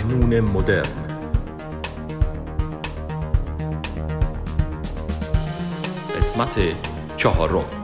مجنون مدرن. قسمت چهارم.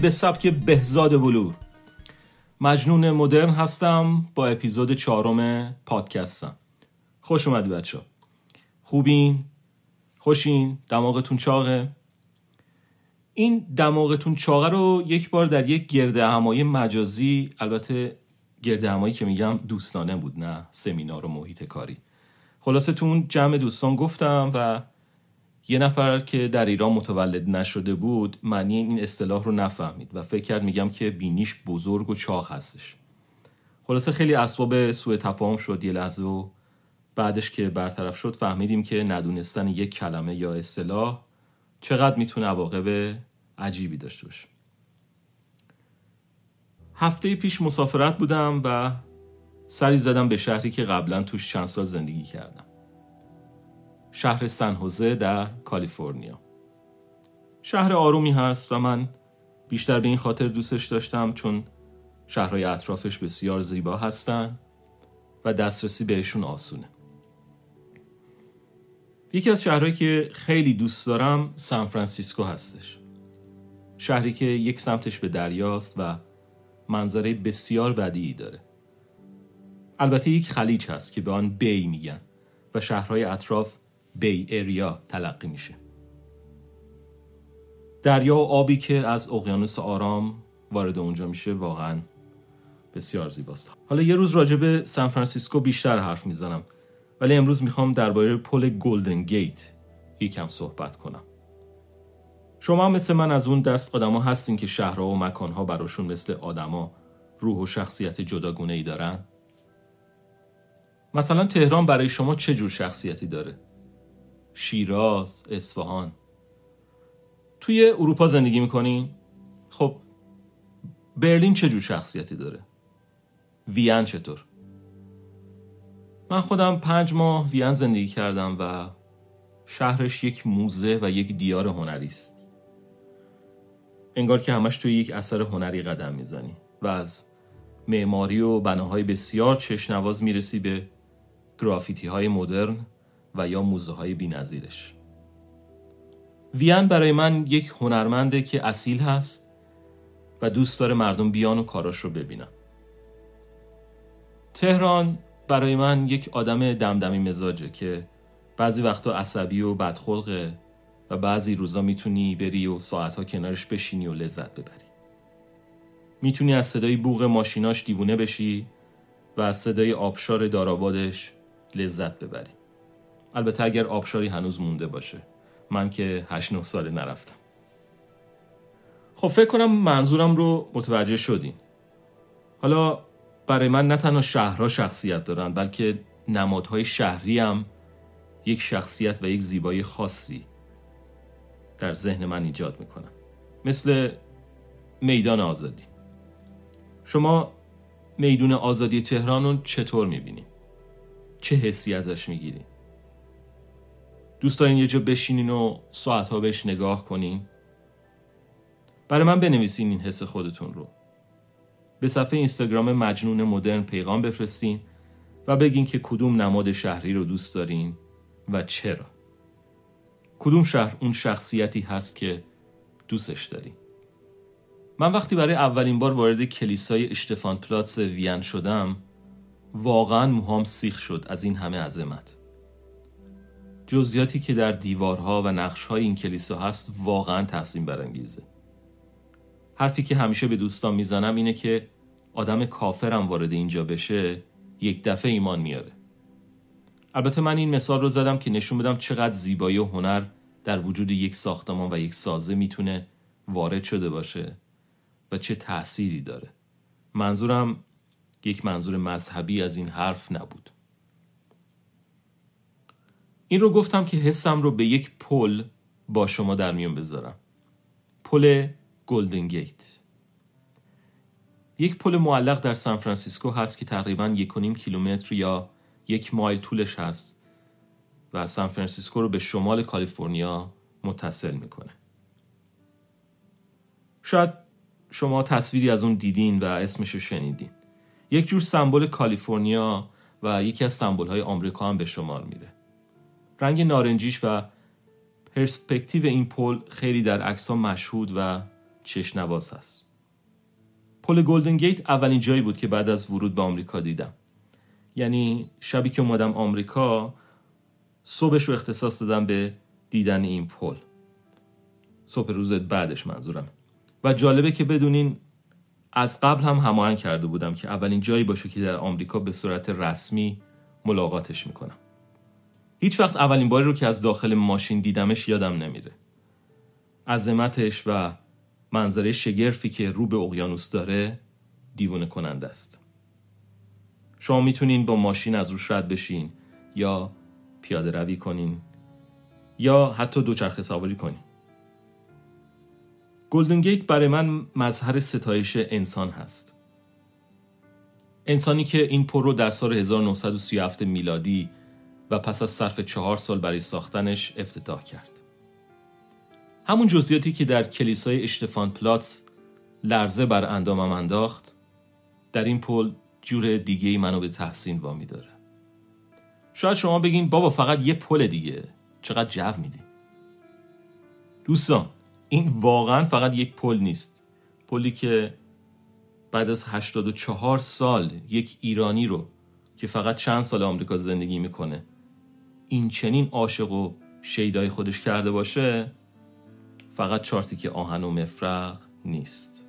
به سبک بهزاد بلور. مجنون مدرن هستم با اپیزود چهارم پادکستم. خوش اومدی بچه. خوبین؟ خوشین؟ دماغتون چاقه؟ این دماغتون چاقه رو یک بار در یک گرده همایی مجازی البته گرده همایی که میگم دوستانه بود نه سمینار و محیط کاری. خلاصه تو اون جمع دوستان گفتم و یه نفر که در ایران متولد نشده بود معنی این اصطلاح رو نفهمید و فکر کرد میگم که بینیش بزرگ و چاق هستش. خلاصه خیلی اسباب سوء تفاهم شد یه لحظه و بعدش که برطرف شد فهمیدیم که ندونستن یک کلمه یا اصطلاح چقدر می‌تونه عواقب عجیبی داشته باشه. هفته پیش مسافرت بودم و سری زدم به شهری که قبلا توش چند سال زندگی کردم. شهر سنهوزه در کالیفرنیا. شهر آرومی هست و من بیشتر به این خاطر دوستش داشتم چون شهرهای اطرافش بسیار زیبا هستن و دسترسی بهشون آسونه. یکی از شهرهایی که خیلی دوست دارم سان فرانسیسکو هستش. شهری که یک سمتش به دریاست و منظره بسیار بدیعی داره. البته یک خلیج هست که به آن Bay میگن و شهرهای اطراف Bay Area تلقی میشه. دریا و آبی که از اقیانوس آرام وارد اونجا میشه واقعا بسیار زیباست. حالا یه روز راجع به سان فرانسیسکو بیشتر حرف می‌زنم ولی امروز می‌خوام درباره پل گلدن گیت یکم صحبت کنم. شما مثل من از اون دست آدما هستین که شهرها و مکانها براشون مثل آدما روح و شخصیت جداگونه ای دارن؟ مثلا تهران برای شما چه جور شخصیتی داره؟ شیراز، اصفهان توی اروپا زندگی می‌کنین؟ خب برلین چه جور شخصیتی داره؟ وین چطور؟ من خودم پنج ماه وین زندگی کردم و شهرش یک موزه و یک دیار هنری است. انگار که همش توی یک اثر هنری قدم می‌زنی و از معماری و بناهای بسیار چشنواز می‌رسی به گرافیتی های مدرن و یا موزه های بی نظیرش. وین برای من یک هنرمنده که اصیل هست و دوست داره مردم بیان و کاراش رو ببینن. تهران برای من یک آدم دمدمی مزاجه که بعضی وقتا عصبی و بدخلقه و بعضی روزا می‌تونی بری و ساعتها کنارش بشینی و لذت ببری. می‌تونی از صدای بوغ ماشیناش دیوونه بشی و از صدای آبشار دارابادش لذت ببری. البته اگر آبشاری هنوز مونده باشه. من که 8 9 ساله نرفتم. خب فکر کنم منظورم رو متوجه شدین. حالا برای من نه تنها شهرها شخصیت دارن بلکه نمادهای شهری هم یک شخصیت و یک زیبایی خاصی در ذهن من ایجاد می‌کنن. مثل میدان آزادی. شما میدون آزادی تهران رو چطور می‌بینید؟ چه حسی ازش می‌گیرید؟ دوست دارین یه جا بشینین و ساعتها بهش نگاه کنین؟ برای من بنویسین این حس خودتون رو. به صفحه اینستاگرام مجنون مدرن پیغام بفرستین و بگین که کدوم نماد شهری رو دوست دارین و چرا. کدوم شهر اون شخصیتی هست که دوستش دارین؟ من وقتی برای اولین بار وارد کلیسای اشتفان پلاتس وین شدم واقعا موهام سیخ شد از این همه عظمت. جزئیاتی که در دیوارها و نقشهای این کلیسا هست واقعا تحسین برانگیزه. حرفی که همیشه به دوستان می‌زنم اینه که آدم کافرم وارد اینجا بشه یک دفعه ایمان میاره. البته من این مثال رو زدم که نشون بدم چقدر زیبایی و هنر در وجود یک ساختمان و یک سازه می‌تونه وارد شده باشه و چه تأثیری داره. منظورم یک منظور مذهبی از این حرف نبود. این رو گفتم که حسم رو به یک پل با شما در میون بذارم. پل گلدن گیت یک پل معلق در سان فرانسیسکو هست که تقریبا یک کیلومتر یا یک مایل طولش هست و سان فرانسیسکو رو به شمال کالیفرنیا متصل می‌کنه. شاید شما تصویری از اون دیدین و اسمش رو شنیدین. یک جور سمبل کالیفرنیا و یکی از سمبل های آمریکا هم به شمار میره. رنگ نارنجیش و پرسپکتیو این پل خیلی در عکس مشهود و چشنواز هست. پل گلدن گیت اولین جایی بود که بعد از ورود به آمریکا دیدم. یعنی شبی که اومدم آمریکا صبحش رو اختصاص دادم به دیدن این پل. صبح روز بعدش منظورم. و جالبه که بدونین از قبل هم هماهنگ کرده بودم که اولین جایی باشه که در آمریکا به صورت رسمی ملاقاتش می‌کنم. هیچ وقت اولین باری رو که از داخل ماشین دیدمش یادم نمیره. عظمتش و منظره شگرفی که رو به اقیانوس داره دیوونه کننده است. شما می‌تونین با ماشین از روش رد بشین یا پیاده روی کنین یا حتی دوچرخه سواری کنین. گلدن گیت برای من مظهر ستایش انسان هست. انسانی که این پر رو در سال 1937 میلادی و پس از صرف چهار سال برای ساختنش افتتاح کرد. همون جزئیاتی که در کلیسای اشتفان پلاتس لرزه بر اندامم انداخت در این پل جور دیگه ای منو به تحسین وامی داره شاید شما بگین بابا فقط یه پل دیگه چقدر جو میدی. دوستان این واقعا فقط یک پل نیست. پلی که بعد از 84 سال یک ایرانی رو که فقط چند سال آمریکا زندگی می‌کنه این چنین عاشق و شیدای خودش کرده باشه فقط چارتی که آهن و مفرق نیست.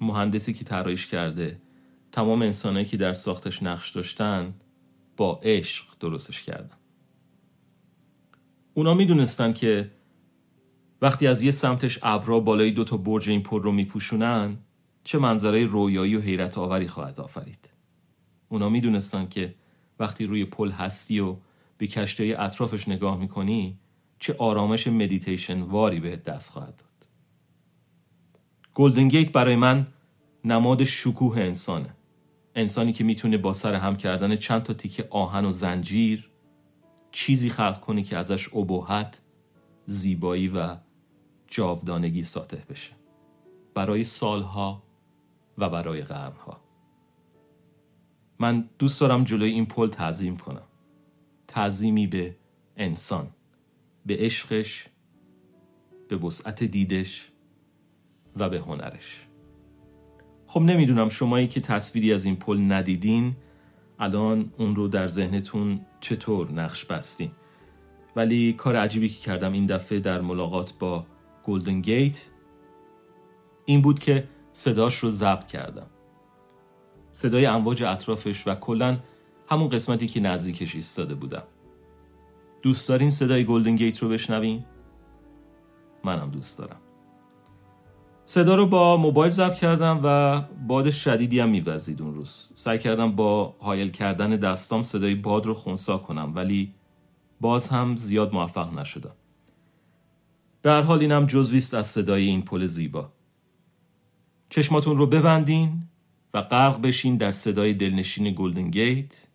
مهندسی که طراحیش کرده تمام انسانهایی که در ساختش نقش داشتن با عشق درستش کردن. اونا می‌دونستن که وقتی از یه سمتش ابرا بالای دو تا برج این پل رو میپوشونن چه منظره رویایی و حیرت آوری خواهد آفرید. اونا می‌دونستن که وقتی روی پل هستی و به کشتی اطرافش نگاه می‌کنی چه آرامش مدیتیشن واری بهت دست خواهد داد. گلدن گیت برای من نماد شکوه انسانه. انسانی که می‌تونه با سر هم کردن چند تا تیکه آهن و زنجیر چیزی خلق کنه که ازش ابهت زیبایی و جاودانگی ساطع بشه. برای سالها و برای قرنها. من دوست دارم جلوی این پل تعظیم کنم. تعظیمی به انسان به عشقش به وسعت دیدش و به هنرش. خب نمی‌دونم شمایی که تصویری از این پل ندیدین الان اون رو در ذهنتون چطور نقش بستین؟ ولی کار عجیبی که کردم این دفعه در ملاقات با گلدن گیت این بود که صداش رو ضبط کردم. صدای امواج اطرافش و کلا همون قسمتی که نزدیکش ایستاده بودم. دوست دارین صدای گلدن گیت رو بشنوین؟ منم دوست دارم. صدا رو با موبایل ضبط کردم و باد شدیدی هم میوزید اون روز. سعی کردم با حایل کردن دستام صدای باد رو خونسا کنم ولی باز هم زیاد موفق نشدم. به هر حال اینم جزویست از صدای این پل زیبا. چشماتون رو ببندین و غرق بشین در صدای دلنشین گلدن گیت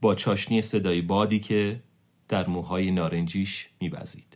با چاشنی صدای بادی که در موهای نارنجیش میوزید.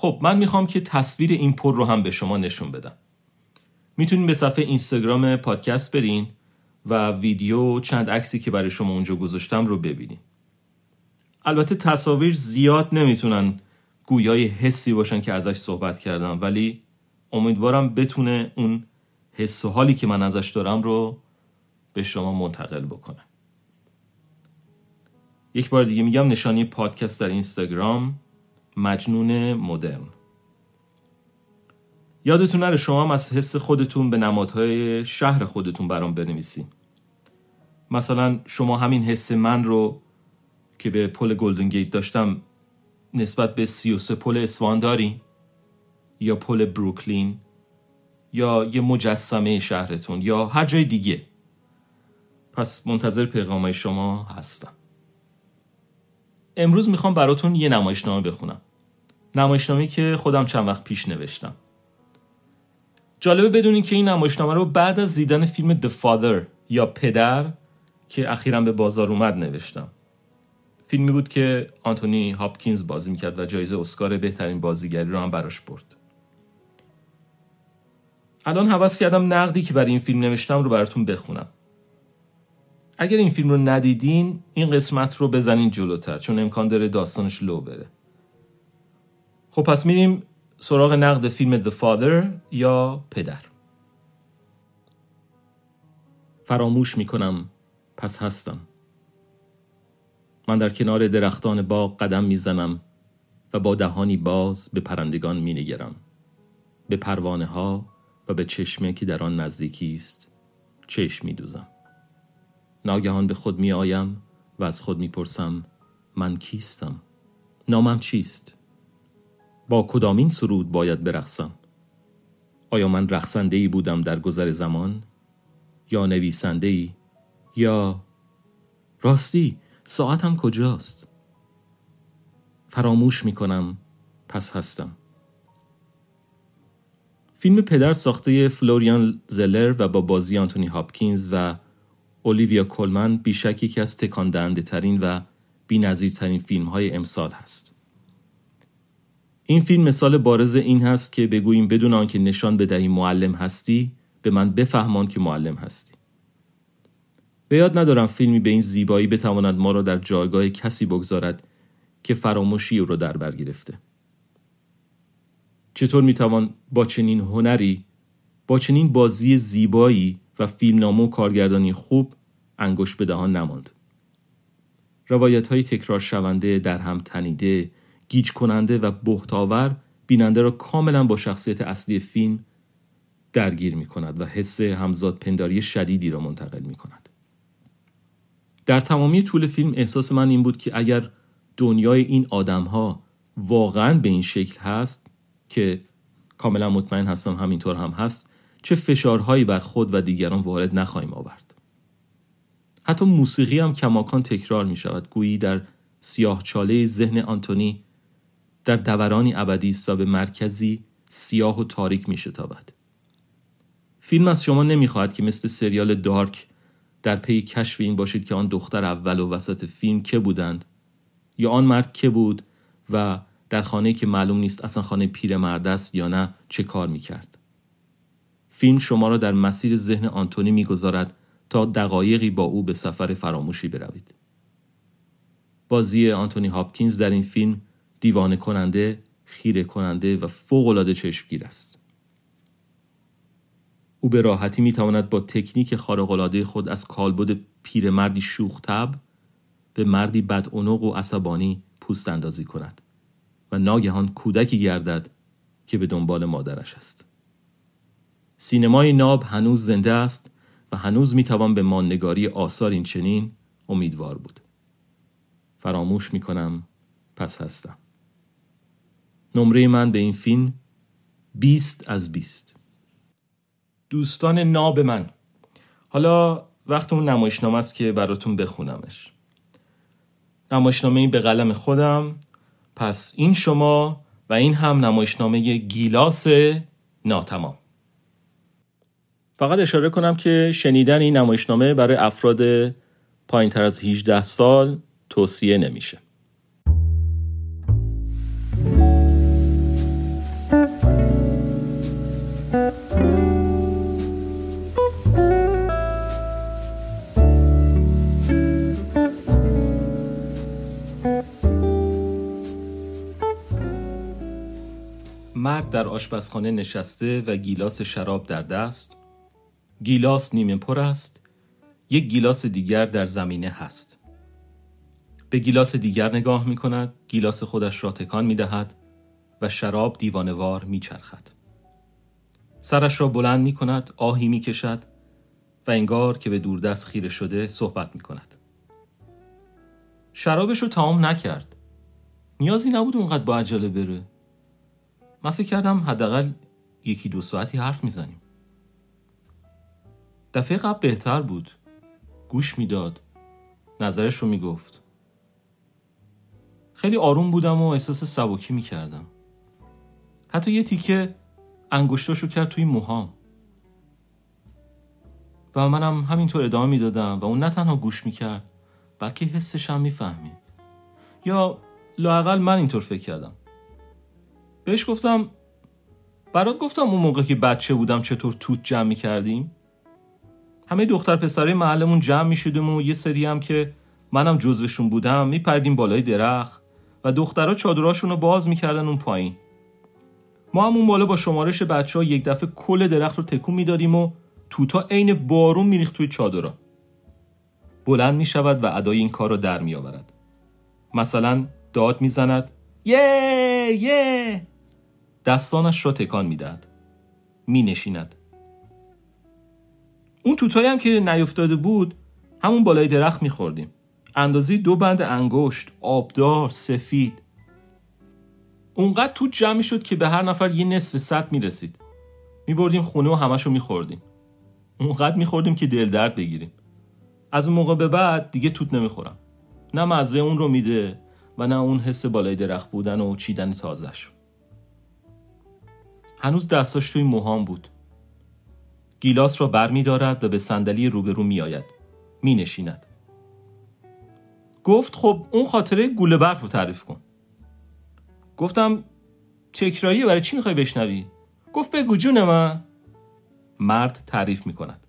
خب من می‌خوام که تصویر این پر رو هم به شما نشون بدم. می‌تونین به صفحه اینستاگرام پادکست برین و ویدیو چند عکسی که برای شما اونجا گذاشتم رو ببینین. البته تصاویر زیاد نمی‌تونن گویای حسی باشن که ازش صحبت کردم ولی امیدوارم بتونه اون حس و حالی که من ازش دارم رو به شما منتقل بکنه. یک بار دیگه میگم نشانی پادکست در اینستاگرام. مجنون مدرن. یادتون نره شما هم از حس خودتون به نمادهای شهر خودتون برام بنویسین. مثلا شما همین حس من رو که به پل گلدن گیت داشتم نسبت به 33 پل اسوان دارین؟ یا پل بروکلین؟ یا یه مجسمه شهرتون؟ یا هر جای دیگه؟ پس منتظر پیغامای شما هستم. امروز می‌خوام براتون یه نمایشنامه بخونم. نمایشنامه که خودم چند وقت پیش نوشتم. جالبه بدونین که این نمایشنامه رو بعد از دیدن فیلم The Father یا پدر که اخیرا به بازار اومد نوشتم. فیلمی بود که آنتونی هاپکینز بازی می‌کرد و جایزه اسکار بهترین بازیگری رو هم براش برد. الان حواس کردم نقدی که برای این فیلم نوشتم رو براتون بخونم. اگر این فیلم رو ندیدین این قسمت رو بزنین جلوتر چون امکان داره داستانش لو بره. خب پس میریم سراغ نقد فیلم The Father یا پدر. فراموش می‌کنم پس هستم. من در کنار درختان باغ قدم می‌زنم و با دهانی باز به پرندگان مینگرم. به پروانه ها و به چشمه که در آن نزدیکی است چشم میدوزم. ناگهان به خود می آیم و از خود می پرسم من کیستم؟ نامم چیست؟ با کدامین سرود باید برقصم؟ آیا من رقصنده ای بودم در گذر زمان؟ یا نویسنده ای یا راستی ساعتم کجاست؟ فراموش می کنم پس هستم. فیلم پدر ساخته فلوریان زلر و با بازی آنتونی هاپکینز و اولیویا کولمن بیشک یکی از تکان دهنده ترین و بی ترین فیلم های امسال هست. این فیلم مثال بارز این هست که بگوییم بدون آنکه نشان بدهی معلم هستی به من بفهمان که معلم هستی. به یاد ندارم فیلمی به این زیبایی بتواند ما را در جایگاه کسی بگذارد که فراموشی او را در بر گرفته. چطور می‌توان با چنین هنری با چنین بازی زیبایی و فیلمنامه و کارگردانی خوب انگوش به دهان نماند. روایت های تکرار شونده در هم تنیده، گیج کننده و بهتاور بیننده را کاملا با شخصیت اصلی فیلم درگیر می کند و حس همزاد پنداری شدیدی را منتقل می کند. در تمامی طول فیلم احساس من این بود که اگر دنیای این آدم ها واقعا به این شکل هست که کاملا مطمئن هستم همینطور هم هست چه فشارهایی بر خود و دیگران وارد نخواهیم آورد حتی موسیقی هم کماکان تکرار می شود گویی در سیاه چاله ذهن آنتونی در دورانی ابدی است و به مرکزی سیاه و تاریک می شتابد. فیلم از شما نمی‌خواهد که مثل سریال دارک در پی کشف این باشید که آن دختر اول و وسط فیلم که بودند یا آن مرد که بود و در خانه که معلوم نیست اصلا خانه پیرمرد است یا نه چه کار می‌کرد. فیلم شما را در مسیر ذهن آنتونی می‌گذارد تا دقایقی با او به سفر فراموشی بروید. بازی آنتونی هاپکینز در این فیلم دیوانه کننده، خیره کننده و فوقالعاده چشمگیر است. او به راحتی می تواند با تکنیک خارق‌العاده خود از کالبد پیرمردی شوخ تب به مردی بد و عصبانی پوست اندازی کند و ناگهان کودکی گردد که به دنبال مادرش است. سینمای ناب هنوز زنده است و هنوز می‌توان به ماندگاری آثار این چنین امیدوار بود. فراموش می‌کنم پس هستم. نمره من به این فیلم 20 از 20 دوستان ناب من حالا وقت اون نمایشنامه است که براتون بخونمش. نمایشنامه به قلم خودم. پس این شما و این هم نمایشنامه گیلاس ناتمام. فقط اشاره کنم که شنیدن این نمایشنامه برای افراد پایین تر از 18 سال توصیه نمیشه. مرد در آشپزخانه نشسته و گیلاس شراب در دست. گیلاس نیمه پر است. یک گیلاس دیگر در زمینه هست. به گیلاس دیگر نگاه می کند گیلاس خودش را تکان می دهد و شراب دیوانه‌وار می چرخد. سرش را بلند می کند آهی می کشد و انگار که به دوردست خیره شده صحبت می کند شرابش رو تمام نکرد. نیازی نبود اونقدر با عجله بره. من فکر کردم حداقل یکی دو ساعتی حرف می‌زنیم. دفعه قبل بهتر بود. گوش می‌داد. نظرش رو می‌گفت. خیلی آروم بودم و احساس سبکی می‌کردم. حتی یه تیکه انگشتاشو کرد توی موهام. و منم همینطور ادامه می‌دادم و اون نه تنها گوش می‌کرد بلکه حسش هم می‌فهمید. یا لاقل من اینطور فکر کردم. بهش گفتم برات گفتم اون موقع که بچه بودم چطور توت جمع می کردیم همه دختر پسرای محلمون جمع می شدیم و یه سری هم که منم جزوشون بودم می پردیم بالای درخت و دخترها چادراشون رو باز می‌کردن اون پایین. ما هم اون بالا با شمارش بچه ها یک دفعه کل درخت رو تکون می‌دادیم و توتا عین بارون میریخت توی چادرها. بلند می شود و ادای این کار رو در می آورد مثلا داد می‌زند یه یه! دستانش را تکان می‌دهد. می نشیند اون توتایی هم که نیفتاده بود همون بالای درخت میخوردیم. اندازی دو بند انگشت آبدار سفید. اونقدر توت جمع شد که به هر نفر یه نصف سط می‌رسید. میبردیم خونه و همش رو میخوردیم. اونقدر میخوردیم که دل درد بگیریم. از اون موقع به بعد دیگه توت نمی‌خورم. نه مزه اون رو میده و نه اون حس بالای درخت بودن و چیدن تازش هنوز دستاش توی موهام بود. گیلاس را دارد و به صندلی روبرو می نشیند گفت خب اون خاطره گوله برف رو تعریف کن. گفتم تکراریه برای چی می‌خوای بشنوی؟ گفت بگو جون من. مرد تعریف می کند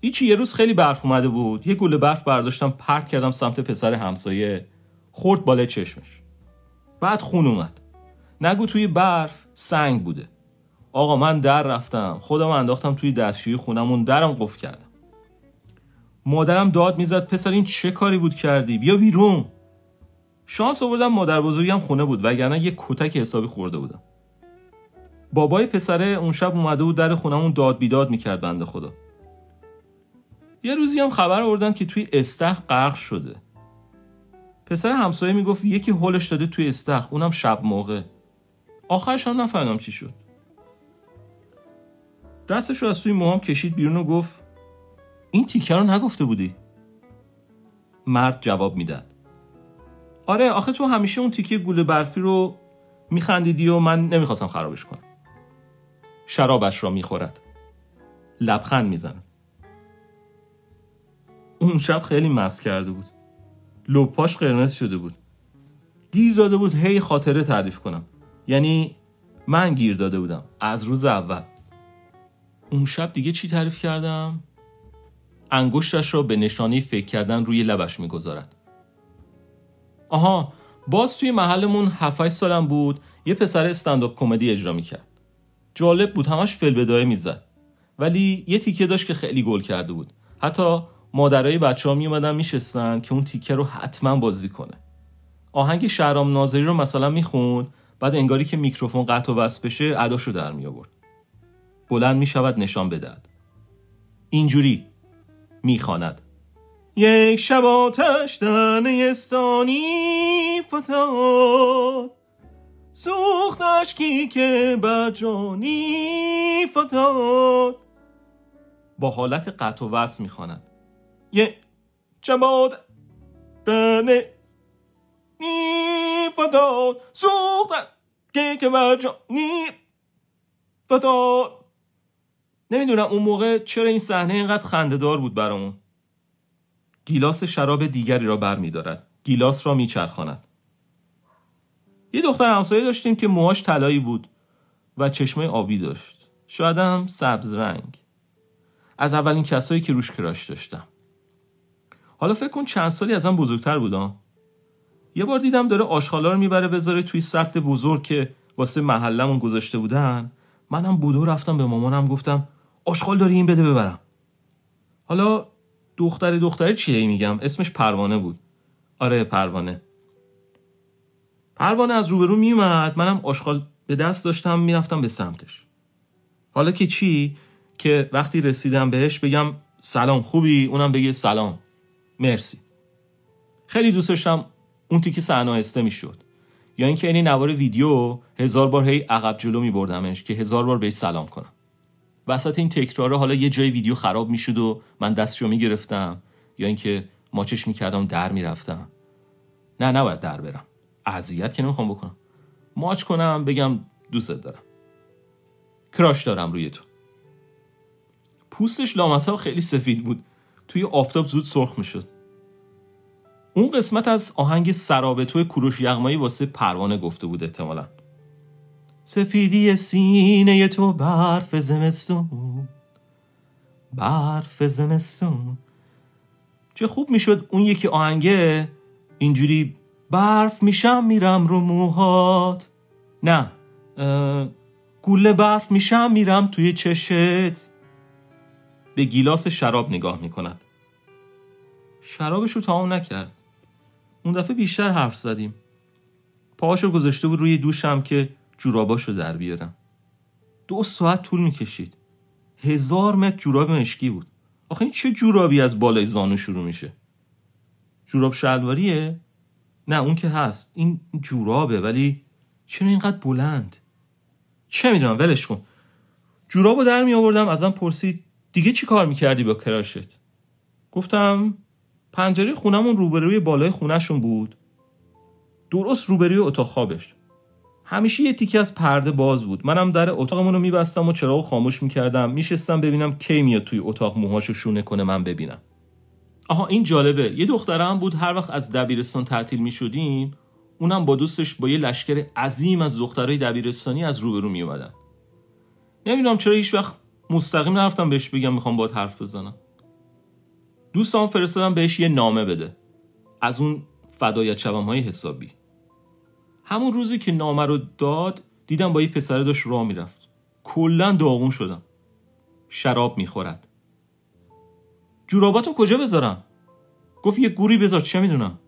هیچی یه روز خیلی برف اومده بود. یه گوله برف برداشتم پرت کردم سمت پسر همسایه. خورد بالای چشمش. بعد خون اومد. نگو توی برف سنگ بوده. آقا من در رفتم خودم انداختم توی دستشویی خونمون درم قفل کردم. مادرم داد می‌زد پسر این چه کاری بود کردی؟ بیا بیرون. شانس آوردم مادر بزرگم خونه بود وگرنه یه کتک حسابی خورده بودم. بابای پسره اون شب اومده بود در خونمون داد بیداد می‌کرد بنده خدا. یه روزی هم خبر آوردم که توی استخ غرق شده. پسر همسایه می‌گفت یکی هولش داده توی استخ اونم شب موقع. آخرش هم نفهمیدم چی شد. دستش رو از توی موهام کشید بیرون و گفت این تیکه رو نگفته بودی؟ مرد جواب می‌داد. آره آخه تو همیشه اون تیکه گوله برفی رو میخندیدی و من نمی‌خواستم خرابش کنم. شرابش را می‌خورد. لبخند می‌زنه اون شب خیلی مست کرده بود. لپاش قرمز شده بود. گیر داده بود هی خاطره تعریف کنم. یعنی من گیر داده بودم از روز اول. اون شب دیگه چی تعریف کردم؟ انگشتش را به نشانه فکر کردن روی لبش می‌گذارد. آها باز توی محلمون 7 سالم بود یه پسر استنداپ کمدی اجرا می‌کرد. جالب بود همش فل می‌زد. ولی یه تیکه داشت که خیلی گل کرده بود. حتی مادرای بچه ها می اومدن میشستن که اون تیکه رو حتما بازی کنه. آهنگ شهرام ناظری رو مثلا می‌خوند؟ بعد انگاری که میکروفون قطع و وصل بشه اداشو در می آورد بلند می شود نشان بدهد. اینجوری می‌خواند. یک شب آتش در نیستانی فتاد. سوخت اشکی که بجانی فتاد. با حالت قطع و وصل می‌خواند. یه جماد دنه نی که نی نمی‌دونم اون موقع چرا این صحنه اینقدر خندهدار بود برامون. گیلاس شراب دیگری را بر می دارد. گیلاس را میچرخاند. یه دختر همسایه داشتیم که موهاش طلایی بود و چشمه آبی داشت. شاید هم سبز رنگ. از اولین کسایی که روش کراش داشتم. حالا فکر کن چند سالی ازم بزرگتر بودم. یه بار دیدم داره آشغالا رو می‌بره بذاره توی سطل بزرگ که واسه محلمون گذاشته بودن. منم بودو رفتم به مامانم گفتم آشغال داری این بده ببرم. حالا دختر دختره چیه میگم؟ اسمش پروانه بود. آره پروانه. پروانه از روبرو میومد منم آشغال به دست داشتم می‌رفتم به سمتش. حالا که چی؟ که وقتی رسیدم بهش بگم سلام خوبی؟ اونم بگه سلام مرسی. خیلی دوست داشتم اون تیکی صحنه آهسته می‌شد. یا اینکه این نوار ویدیو هزار بار هی عقب جلو می بردمش که هزار بار بهش سلام کنم. وسط این تکراره حالا یه جای ویدیو خراب می‌شد و من دستشو می‌گرفتم. یا اینکه ماچش می‌کردم در می‌رفتم. نه نباید در برم. اذیت که نمی‌خوام بکنم. ماچ کنم بگم دوستت دارم. کراش دارم روی تو. پوستش لامصب خیلی سفید بود. توی آفتاب زود سرخ می‌شد. اون قسمت از آهنگ سرابتو کروش یغمایی واسه پروانه گفته بود احتمالا. سفیدی سینه تو برف زمستون. برف زمستون. چه خوب می‌شد اون یکی آهنگه اینجوری برف میشم میرم رو موهات. نه گوله برف میشم میرم توی چشت. به گیلاس شراب نگاه می‌کند. شرابش رو تمام نکرد. اون دفعه بیشتر حرف زدیم. پاهاشو گذاشته بود روی دوشم که جوراباشو در بیارم. دو ساعت طول می‌کشید. هزار متر جوراب مشکی بود. آخه این چه جورابی از بالای زانو شروع میشه؟ جوراب شلواریه؟ نه اون که هست. این جورابه ولی چرا اینقدر بلند؟ چه می‌دونم ولش کن. جورابو در می آوردم ازم پرسید دیگه چی کار می‌کردی با کراشت گفتم پنجره خونمون روبروی بالای خونهشون بود. درست روبروی اتاق خوابش. همیشه یه تیکه از پرده باز بود. منم در اتاقمون رو میبستم و چراغ خاموش می‌کردم. میشستم ببینم کی میاد توی اتاق موهاشو شونه کنه من ببینم. آها این جالبه. یه دخترم بود. هر وقت از دبیرستان تعطیل می‌شدیم اونم با دوستش با یه لشکر عظیم از دخترای دبیرستانی از روبرو میومدن نمی‌دونم چرا هیچ وقت مستقیم نرفتم بهش بگم می‌خوام باید حرف بزنم. دوستان فرستادم بهش یه نامه بده. از اون فدایت شوم های حسابی. همون روزی که نامه رو داد دیدم با یه پسره داشت راه می‌رفت. کلا داغون شدم. شراب می‌خورد. جوراباتو کجا بذارم؟ گفت یه گوری بذار چه می‌دونم؟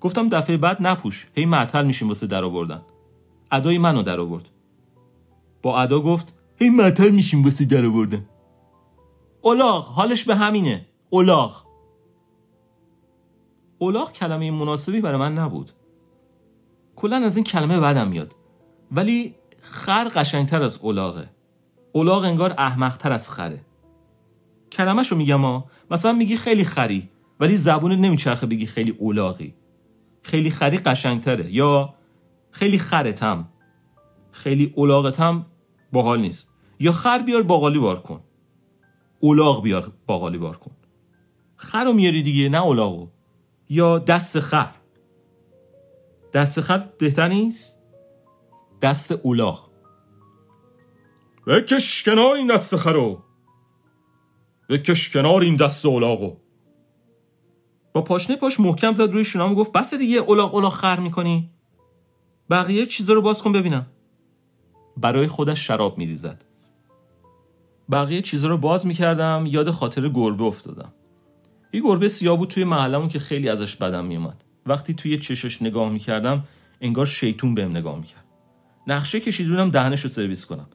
گفتم دفعه بعد نپوش. هی معطل میشیم واسه در آوردن. ادای منو در آورد. با ادا گفت هی معطل میشیم واسه در آوردن. اولاغ حالش به همینه. اولاغ. اولاغ کلمه مناسبی برای من نبود. کلا از این کلمه بدم میاد. ولی خر قشنگتر از اولاغه. اولاغ انگار احمقتر از خره. کلمه رو میگم ها مثلا میگی خیلی خری ولی زبون نمیچرخه بگی خیلی اولاغی. خیلی خری قشنگتره. یا خیلی خرتم. خیلی اولاغتم باحال نیست. یا خر بیار باقالی بار کن. اولاغ بیار باقالی بار کن. خر رو میاری دیگه نه اولاغو. یا دست خر. دست خر بهتر نیست؟ دست اولاغ. بکش کنار این دست خرو بکش کنار این دست اولاغو. با پاشنه پاش محکم زد روی شونام و گفت بس دیگه اولاغ اولاغ خر می‌کنی. بقیه چیزا رو باز کن ببینم. برای خودش شراب میریزد. بقیه چیزا رو باز می‌کردم یاد خاطر گربه افتادم. یه گربه سیاه بود توی محلمون که خیلی ازش بدم میومد وقتی توی چشش نگاه می‌کردم انگار شیطون بهم نگاه می‌کرد. نقشه کشیدونم دهنش رو سرویس کنم.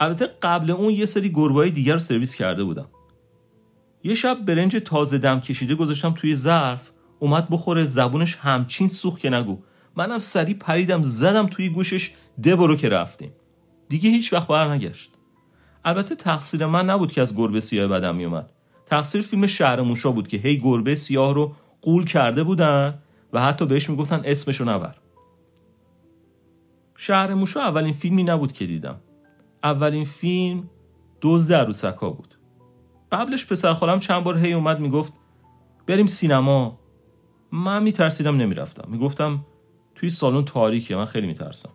البته قبل اون یه سری گربه دیگر رو سرویس کرده بودم. یه شب برنج تازه دم کشیده گذاشتم توی ظرف اومد بخوره زبونش همچین سوخت که نگو. منم سری پریدم زدم توی گوشش ده برو که رفتیم. دیگه هیچ وقت بر نگشت البته تقصیر من نبود که از گربه سیاه بدم میومد تقصیر فیلم شهر موشا بود که هی گربه سیاه رو قول کرده بودن و حتی بهش می‌گفتن اسمشو نبر. شهر موشا اولین فیلمی نبود که دیدم. اولین فیلم دزد عروسکا بود. قبلش پسر خالم چند بار هی اومد می‌گفت بریم سینما. من میترسیدم نمی‌رفتم. می‌گفتم توی سالن تاریکه من خیلی میترسم.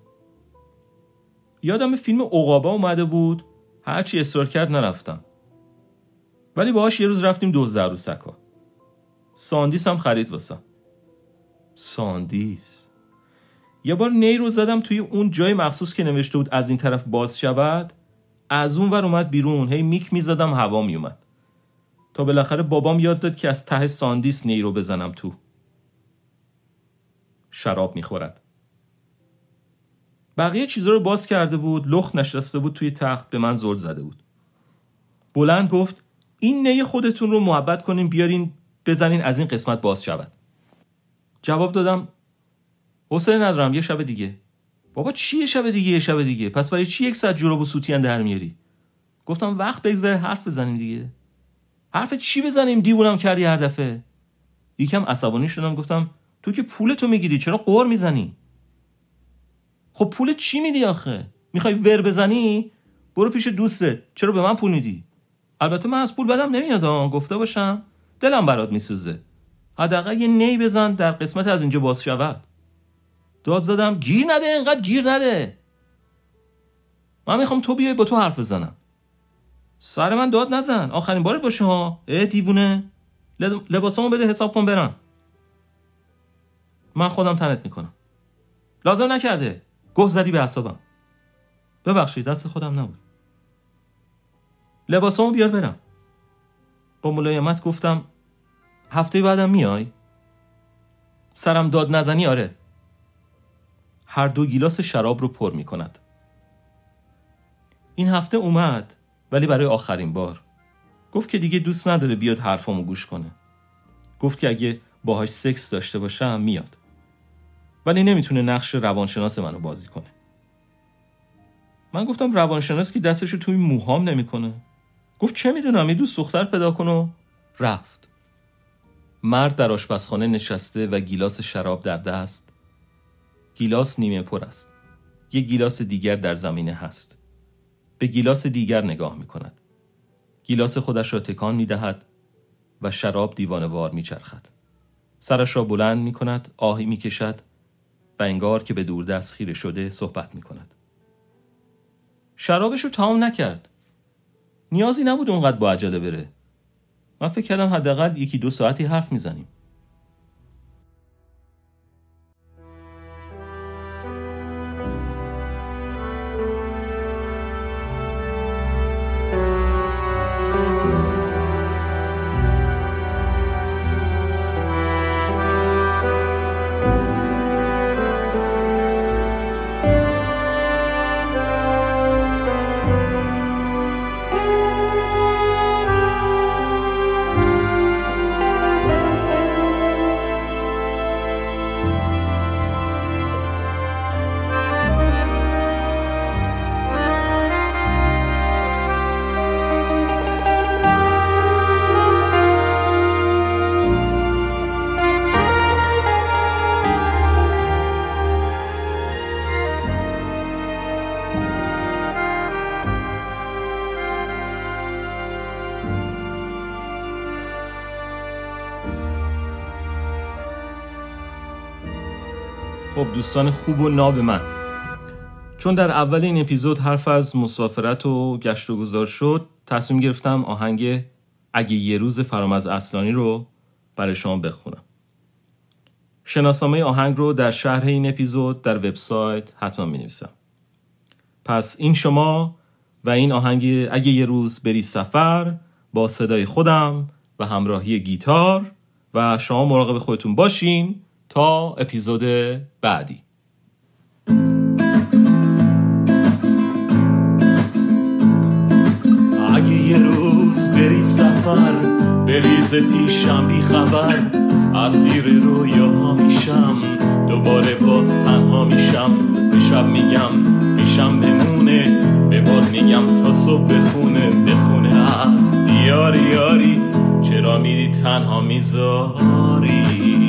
یادم فیلم عقابا اومده بود. هرچی اصرار کرد نرفتم. ولی باهاش یه روز رفتیم دزد عروسکا. ساندیس هم خرید واسم ساندیس. یه بار نی رو زدم توی اون جای مخصوص که نوشته بود از این طرف باز شود. از اون ور اومد بیرون. هی میک می‌زدم هوا میومد تا بالاخره بابام یاد داد که از ته ساندیس نی رو بزنم تو. شراب می‌خورد. بقیه چیزا رو باز کرده بود. لخت نشسته بود توی تخت به من زل زده بود. بلند گفت این نی خودتون رو محبت کنین بیارین بزنین از این قسمت باز شود. جواب دادم حوصله ندارم یه شب دیگه. بابا چی یه شب دیگه یه شب دیگه؟ پس برای چی یک ساعت جوراب و سوتین در میاری؟ گفتم وقت بگذره حرف بزنیم دیگه. حرف چی بزنیم؟ دیوونم کردی هر دفعه. یکم عصبانی شدم گفتم تو که پول تو می‌گیری چرا قور می‌زنی؟ خب پول چی میدی آخه؟ می‌خوای ور بزنی؟ برو پیش دوستت. چرا به من پول میدی؟ البته من از پول بدم نمیاد گفته باشم. دلم برات میسوزه. حداقل یه نی بزن در قسمت از اینجا باز شود. داد زدم گیر نده انقدر گیر نده. من می‌خوام تو بیای با تو حرف بزنم. سر من داد نزن. آخرین بارت باشه ها. اه دیوونه. لباسامو بده حساب کن برم. من خودم تنت می‌کنم. لازم نکرده. گه زدی به حسابم ببخشید دست خودم نبود. لباسامو بیار برم. با ملایمت گفتم هفته بعدم میای؟ سرم داد نزنی آره. هر دو گیلاس شراب رو پر می کند. این هفته اومد ولی برای آخرین بار. گفت که دیگه دوست نداره بیاد حرفامو گوش کنه. گفت که اگه باهاش سکس داشته باشم میاد. ولی نمی‌تونه نقش روانشناس منو بازی کنه. من گفتم روانشناس که دستشو توی موهام نمی‌کنه. گفت چه می‌دونم یه دوست دختر پیدا کن و رفت. مرد در آشپزخانه نشسته و گیلاس شراب در دست. گیلاس نیمه پر است. یک گیلاس دیگر در زمینه هست. به گیلاس دیگر نگاه می کند گیلاس خودش را تکان می دهد و شراب دیوانوار می چرخد سرش را بلند می کند آهی می کشد و انگار که به دور دست خیره شده صحبت می کند شرابش رو تمام نکرد. نیازی نبود اونقدر با عجله بره. من فکر کردم حداقل یکی دو ساعتی حرف می‌زنیم. دوستان خوب و ناب من. چون در اول این اپیزود حرف از مسافرت و گشت و گذار شد تصمیم گرفتم آهنگ اگه یه روز فرامز اصلانی رو برای شما بخونم. شناسنامه آهنگ رو در شهر این اپیزود در وبسایت حتما می نویسم پس این شما و این آهنگ اگه یه روز بری سفر با صدای خودم و همراهی گیتار و شما مراقب خودتون باشین تا اپیزود بعدی. اگه یه روز بری سفر بریز پیشم بی خبر اسیر رویاها میشم دوباره باز تنها میشم. به شب میگم میشم بمونه به باد میگم تا صبح بخونه بخونه است دیاری یاری چرا میری تنها می‌ذاری؟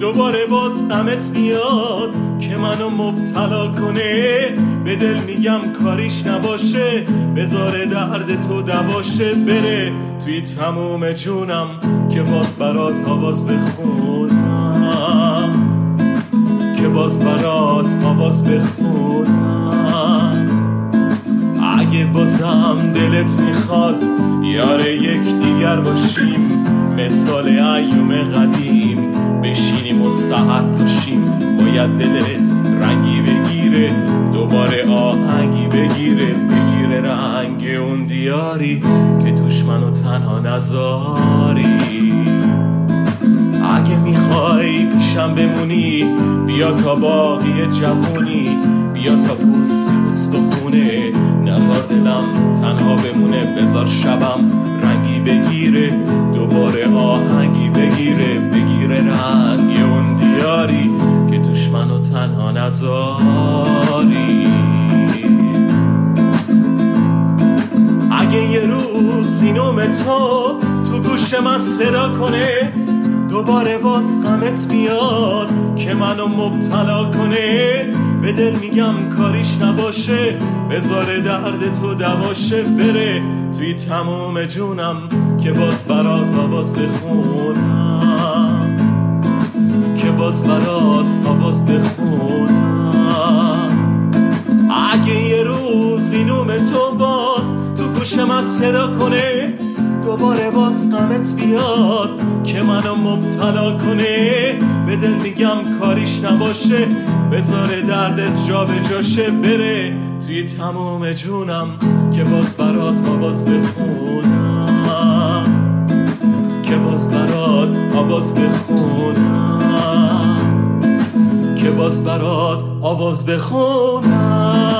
دوباره باز غمت میاد که منو مبتلا کنه. به دل میگم کاریش نباشه بذار درد تو دواشه بره. توی تموم جونم که باز برات آواز بخونم. که باز برات آواز بخونم. اگه بازم دلت می‌خواد یاره یک دیگر باشیم مثال ایوم قدیم. بشینیم و سهر پاشیم باید دلت رنگی بگیره دوباره آهنگی بگیره. بگیره رنگ اون دیاری که توش منو تنها نذاری اگه می‌خوای پیشم بمونی بیا تا باقی جوونی. بیا تا پوستی خونه نظر دلم تنها بمونه بذار شبم بگیره دوباره آهنگی بگیره بگیره رنگ اون دیاری که دشمن تنها نذاری اگه یه روز اینوم تو تو گوش من صدا کنه دوباره باز غمت میاد که منو مبتلا کنه. به دل میگم کاریش نباشه بذار درد تو دواشه بره. توی تموم جونم که باز برات آواز بخونم. که باز برات آواز بخونم. اگه یه روز اینوم تو باز تو گوش من صدا کنه دوباره باز غمت بیاد. که منو مبتلا کنه به دل میگم کاریش نباشه بذار دردت جا به جاشه بره. توی تموم جونم که باز برات آواز بخونم که باز برات آواز بخونم که باز برات آواز بخونم.